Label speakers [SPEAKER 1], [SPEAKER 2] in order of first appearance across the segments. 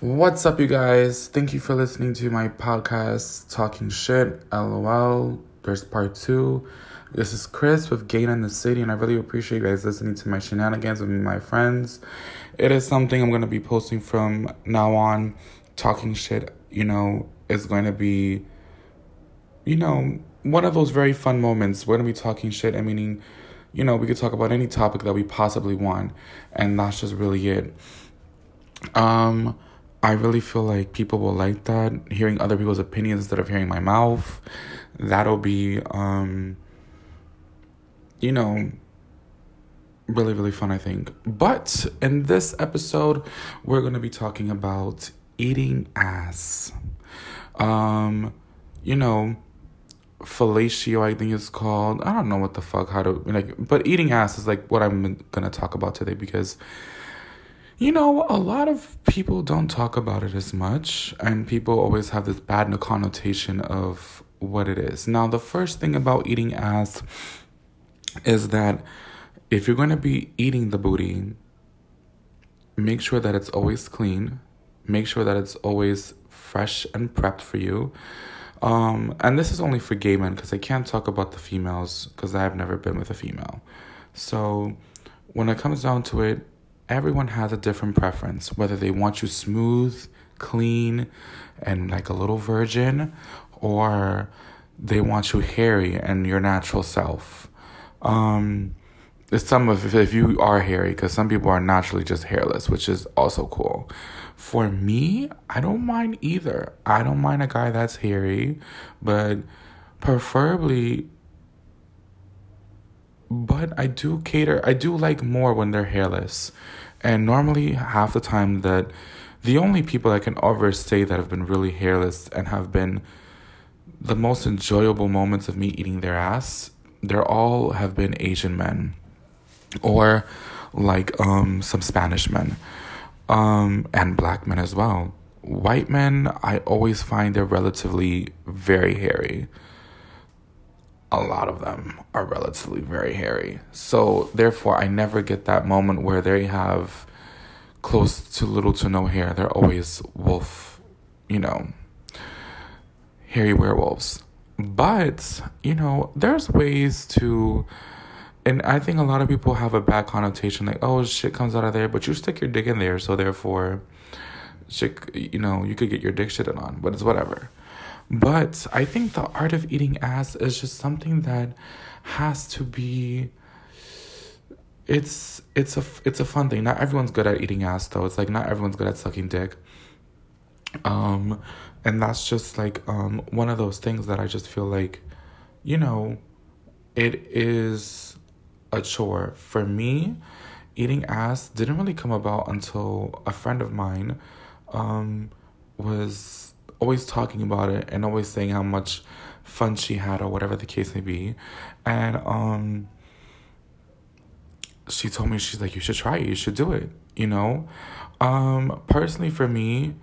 [SPEAKER 1] What's up, you guys? Thank you for listening to my podcast, Talking Shit, LOL. There's part two. This is Chris with Gay in the City, and I really appreciate you guys listening to my shenanigans with my friends. It is something I'm going to be posting from now on. Talking Shit, you know, is going to be, you know, one of those very fun moments. We're going to be talking shit and meaning, you know, we could talk about any topic that we possibly want, and that's just really it. Um, I really feel like people will like that, hearing other people's opinions instead of hearing my mouth. That'll be, um, you know, really, really fun, I think. But in this episode, we're going to be talking about eating ass. Um, you know, fellatio, I think it's called. I don't know what the fuck, how to, like, but eating ass is like what I'm going to talk about today because you know, a lot of people don't talk about it as much, and people always have this bad connotation of what it is. Now, the first thing about eating ass is that if you're going to be eating the booty, make sure that it's always clean, make sure that it's always fresh and prepped for you. Um, and this is only for gay men because I can't talk about the females because I've never been with a female. So, when it comes down to it, everyone has a different preference, whether they want you smooth, clean, and like a little virgin, or they want you hairy and your natural self. Um, some of if you are hairy, because some people are naturally just hairless, which is also cool. For me, I don't mind either. I don't mind a guy that's hairy, but preferably but I do cater, I do like more when they're hairless. And normally, half the time, that the only people I can ever say that have been really hairless and have been the most enjoyable moments of me eating their ass, they're all have been Asian men or like um, some Spanish men um, and black men as well. White men, I always find they're relatively very hairy a lot of them are relatively very hairy. So therefore, I never get that moment where they have close to little to no hair. They're always wolf, you know, hairy werewolves. But, you know, there's ways to and I think a lot of people have a bad connotation like, oh shit comes out of there, but you stick your dick in there, so therefore shit you know, you could get your dick shitted on, but it's whatever. But I think the art of eating ass is just something that has to be it's it's a it's a fun thing. Not everyone's good at eating ass though. It's like not everyone's good at sucking dick. Um and that's just like um one of those things that I just feel like you know it is a chore for me. Eating ass didn't really come about until a friend of mine um was always talking about it and always saying how much fun she had or whatever the case may be. And um she told me she's like you should try it, you should do it, you know? Um personally for me,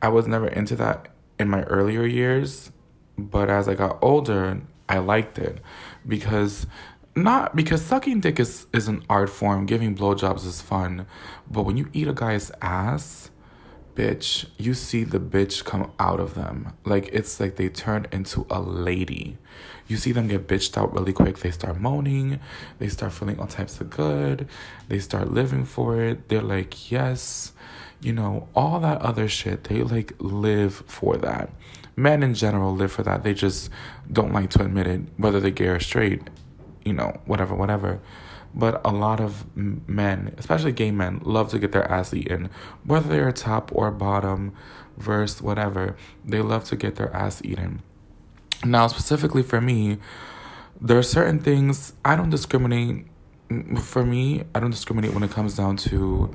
[SPEAKER 1] I was never into that in my earlier years, but as I got older, I liked it because not because sucking dick is, is an art form, giving blowjobs is fun, but when you eat a guy's ass, bitch, you see the bitch come out of them. Like it's like they turn into a lady. You see them get bitched out really quick. They start moaning. They start feeling all types of good. They start living for it. They're like, yes, you know, all that other shit. They like live for that. Men in general live for that. They just don't like to admit it, whether they're gay or straight, you know, whatever, whatever. But a lot of men, especially gay men, love to get their ass eaten, whether they're top or bottom, verse, whatever. They love to get their ass eaten. Now, specifically for me, there are certain things I don't discriminate. Mm, for me, I don't discriminate when it comes down to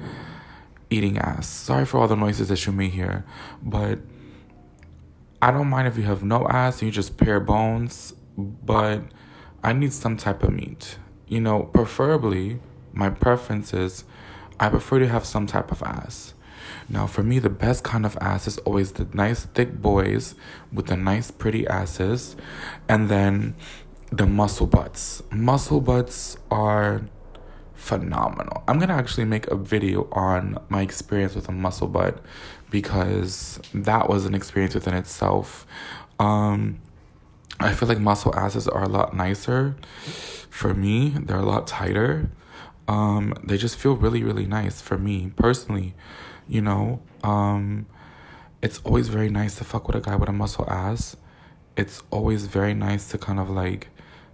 [SPEAKER 1] eating ass. Sorry for all the noises that you may hear, but I don't mind if you have no ass and you just bare bones, but I need some type of meat you know, preferably, my preference is I prefer to have some type of ass. Now, for me, the best kind of ass is always the nice, thick boys with the nice, pretty asses, and then the muscle butts. Muscle butts are phenomenal. I'm gonna actually make a video on my experience with a muscle butt because that was an experience within itself. Um, I feel like muscle asses are a lot nicer for me. They're a lot tighter. Um, they just feel really, really nice for me personally. You know, um, it's always very nice to fuck with a guy with a muscle ass. It's always very nice to kind of like,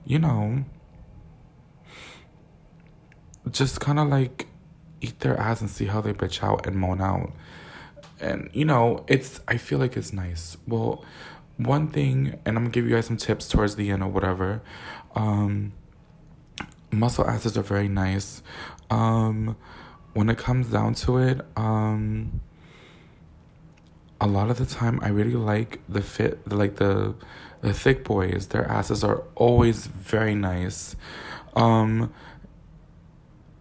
[SPEAKER 1] you know, just kind of like eat their ass and see how they bitch out and moan out. And you know, it's I feel like it's nice. Well, one thing, and I'm gonna give you guys some tips towards the end or whatever. Um, muscle asses are very nice. Um, when it comes down to it, um, a lot of the time I really like the fit, like the the thick boys. Their asses are always very nice. Um,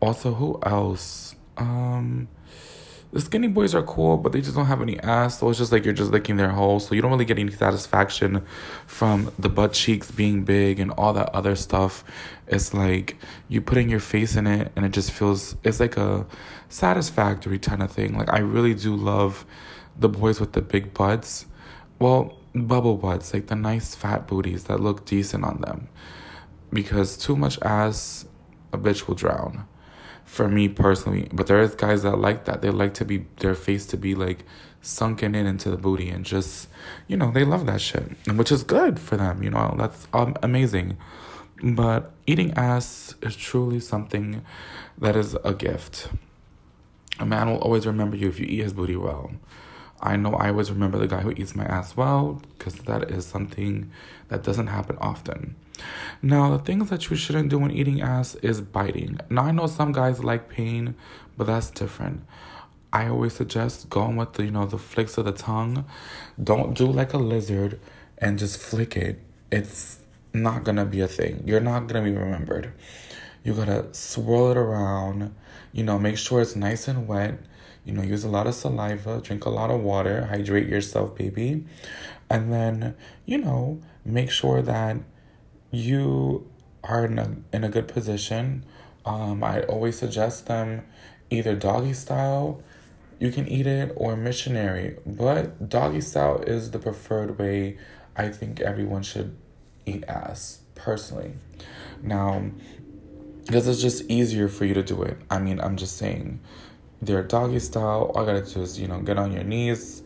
[SPEAKER 1] also, who else? Um, the skinny boys are cool, but they just don't have any ass. So it's just like you're just licking their hole. So you don't really get any satisfaction from the butt cheeks being big and all that other stuff. It's like you putting your face in it and it just feels, it's like a satisfactory kind of thing. Like I really do love the boys with the big butts. Well, bubble butts, like the nice fat booties that look decent on them. Because too much ass, a bitch will drown for me personally. But there is guys that like that. They like to be their face to be like sunken in into the booty and just you know they love that shit, which is good for them. You know that's um, amazing. But eating ass is truly something that is a gift. A man will always remember you if you eat his booty well. I know I always remember the guy who eats my ass well because that is something that doesn't happen often. Now, the things that you shouldn't do when eating ass is biting. Now, I know some guys like pain, but that's different. I always suggest going with the, you know, the flicks of the tongue. Don't do like a lizard and just flick it. It's not gonna be a thing. You're not gonna be remembered. You gotta swirl it around, you know, make sure it's nice and wet. You know, use a lot of saliva, drink a lot of water, hydrate yourself, baby. And then, you know, make sure that you are in a, in a good position. Um, I always suggest them either doggy style, you can eat it, or missionary. But doggy style is the preferred way I think everyone should eat ass, personally. Now, because it's just easier for you to do it. I mean, I'm just saying, they're doggy style. All I gotta do is, you know, get on your knees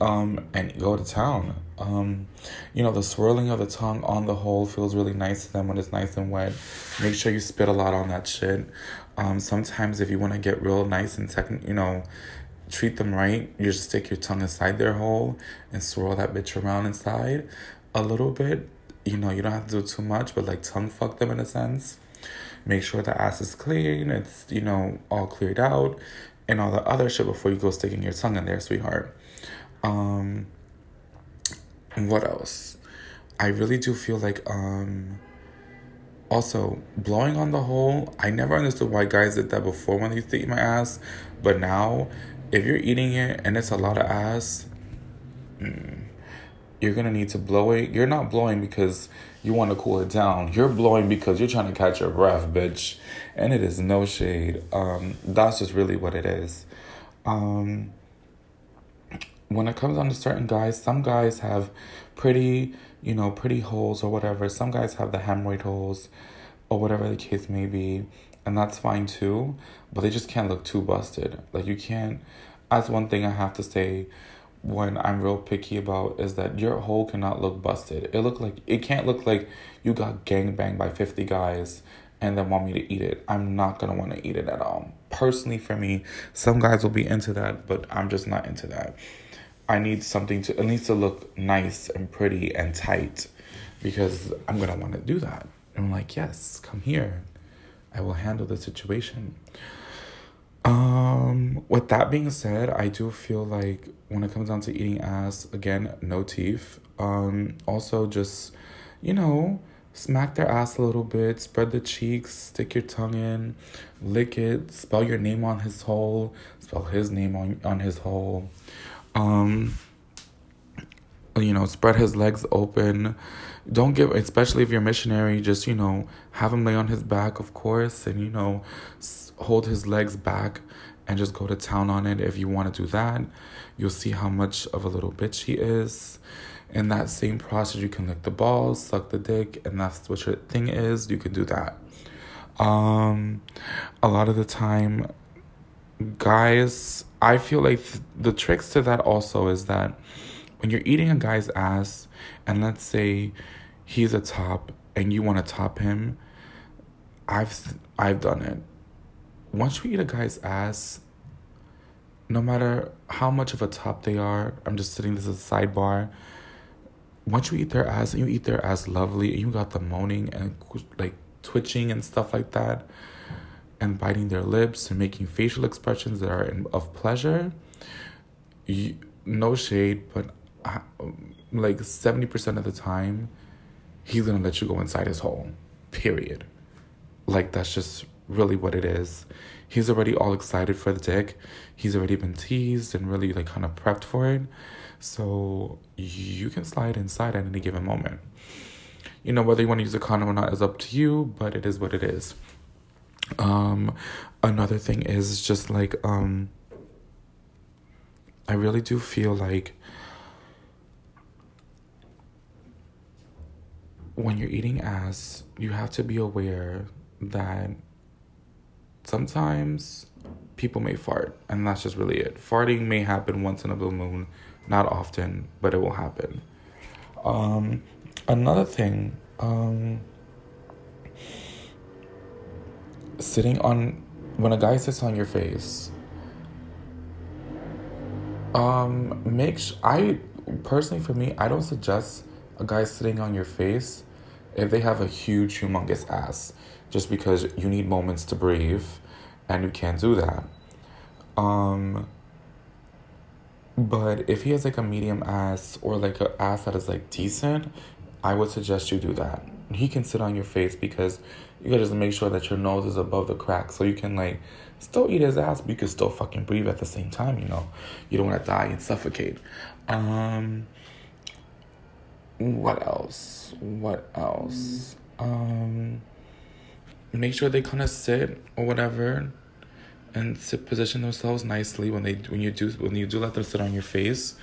[SPEAKER 1] um, and go to town. Um, you know, the swirling of the tongue on the hole feels really nice to them when it's nice and wet. Make sure you spit a lot on that shit. Um, sometimes if you want to get real nice and second, you know, treat them right, you just stick your tongue inside their hole and swirl that bitch around inside a little bit. You know, you don't have to do too much, but like tongue fuck them in a sense. Make sure the ass is clean, it's, you know, all cleared out and all the other shit before you go sticking your tongue in there, sweetheart. Um, what else? I really do feel like um also blowing on the hole. I never understood why guys did that before when they used to eat my ass, but now if you're eating it and it's a lot of ass, mm, you're gonna need to blow it. You're not blowing because you want to cool it down. You're blowing because you're trying to catch your breath, bitch. And it is no shade. Um, that's just really what it is. Um, when it comes down to certain guys, some guys have pretty, you know, pretty holes or whatever. Some guys have the hemorrhoid holes or whatever the case may be. And that's fine too. But they just can't look too busted. Like you can't that's one thing I have to say when I'm real picky about is that your hole cannot look busted. It look like it can't look like you got gang banged by fifty guys and then want me to eat it. I'm not gonna want to eat it at all. Personally, for me, some guys will be into that, but I'm just not into that. I need something to, it needs to look nice and pretty and tight because I'm to want to do that. I'm like, yes, come here. I will handle the situation. Um, with that being said, I do feel like when it comes down to eating ass, again, no teeth. Um, also just, you know, smack their ass a little bit, spread the cheeks, stick your tongue in, lick it, spell your name on his hole, spell his name on, on his hole. Um, you know, spread his legs open. Don't give, especially if you're missionary, just, you know, have him lay on his back, of course, and, you know, hold his legs back and just go to town on it. If you want to do that, you'll see how much of a little bitch he is. In that same process, you can lick the balls, suck the dick, and that's what your thing is. You can do that. Um, a lot of the time, guys, I feel like th- the tricks to that also is that when you're eating a guy's ass, and let's say he's a top and you want to top him, I've I've done it. Once you eat a guy's ass, no matter how much of a top they are, I'm just sitting this as a sidebar. Once you eat their ass and you eat their ass lovely, and you got the moaning and like twitching and stuff like that, and biting their lips and making facial expressions that are in, of pleasure. You, no shade, but uh, like 70% of the time, he's gonna let you go inside his hole. Period. Like, that's just really what it is. He's already all excited for the dick. He's already been teased and really, like, kind of prepped for it. So, you can slide inside at any given moment. You know, whether you want to use a condom or not is up to you, but it is what it is. Um, another thing is just like, um, I really do feel like when you're eating ass, you have to be aware that sometimes people may fart, and that's just really it. Farting may happen once in a blue moon, not often, but it will happen. Um, another thing, um, sitting on when a guy sits on your face, um, make sh- I personally for me, I don't suggest a guy sitting on your face if they have a huge, humongous ass, just because you need moments to breathe and you can't do that. Um, but if he has like a medium ass or like an ass that is like decent, I would suggest you do that. He can sit on your face because you gotta just make sure that your nose is above the crack so you can like still eat his ass, but you can still fucking breathe at the same time, you know. You don't wanna die and suffocate. Um what else? What else? Um, make sure they kind of sit or whatever, and sit position themselves nicely when they when you do when you do let them sit on your face.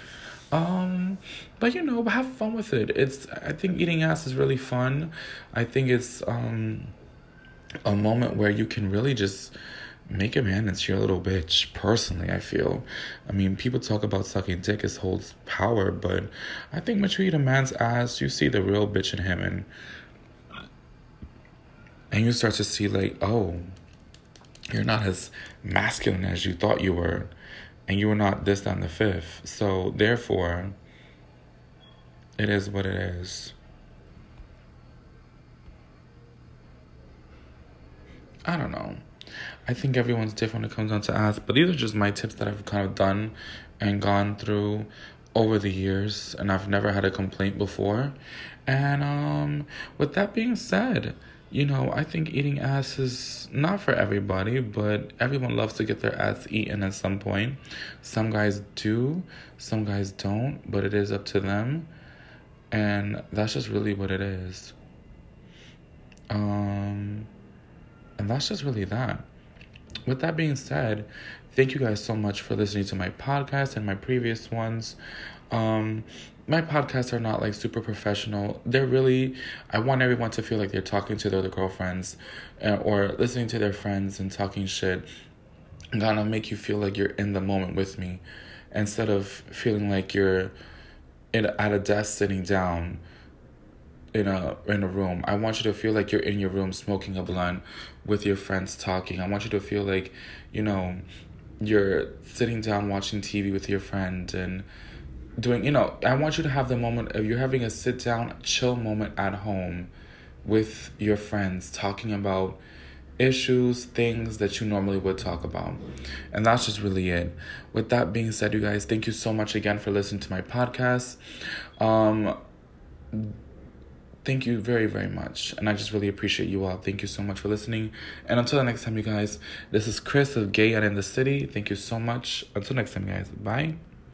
[SPEAKER 1] Um, but you know, have fun with it. It's I think eating ass is really fun. I think it's um a moment where you can really just make a man into your little bitch personally i feel i mean people talk about sucking dick as holds power but i think when you eat a man's ass you see the real bitch in him and and you start to see like oh you're not as masculine as you thought you were and you were not this on the fifth. So therefore it is what it is. I don't know. I think everyone's different when it comes down to ass, but these are just my tips that I've kind of done and gone through over the years, and I've never had a complaint before. And um, with that being said, you know, I think eating ass is not for everybody, but everyone loves to get their ass eaten at some point. Some guys do, some guys don't, but it is up to them. And that's just really what it is. Um, and that's just really that with that being said, thank you guys so much for listening to my podcast and my previous ones. Um, my podcasts are not like super professional. They're really, I want everyone to feel like they're talking to their other girlfriends uh, or listening to their friends and talking shit. Gonna make you feel like you're in the moment with me instead of feeling like you're in, at a desk sitting down in a in a room. I want you to feel like you're in your room smoking a blunt with your friends talking. I want you to feel like, you know, you're sitting down watching TV with your friend and doing, you know, I want you to have the moment of you're having a sit down chill moment at home with your friends talking about issues, things that you normally would talk about. And that's just really it. With that being said, you guys, thank you so much again for listening to my podcast. Um thank you very, very much. And I just really appreciate you all. Thank you so much for listening. And until the next time, you guys, this is Chris of Gay and in the City. Thank you so much. Until next time, guys. Bye.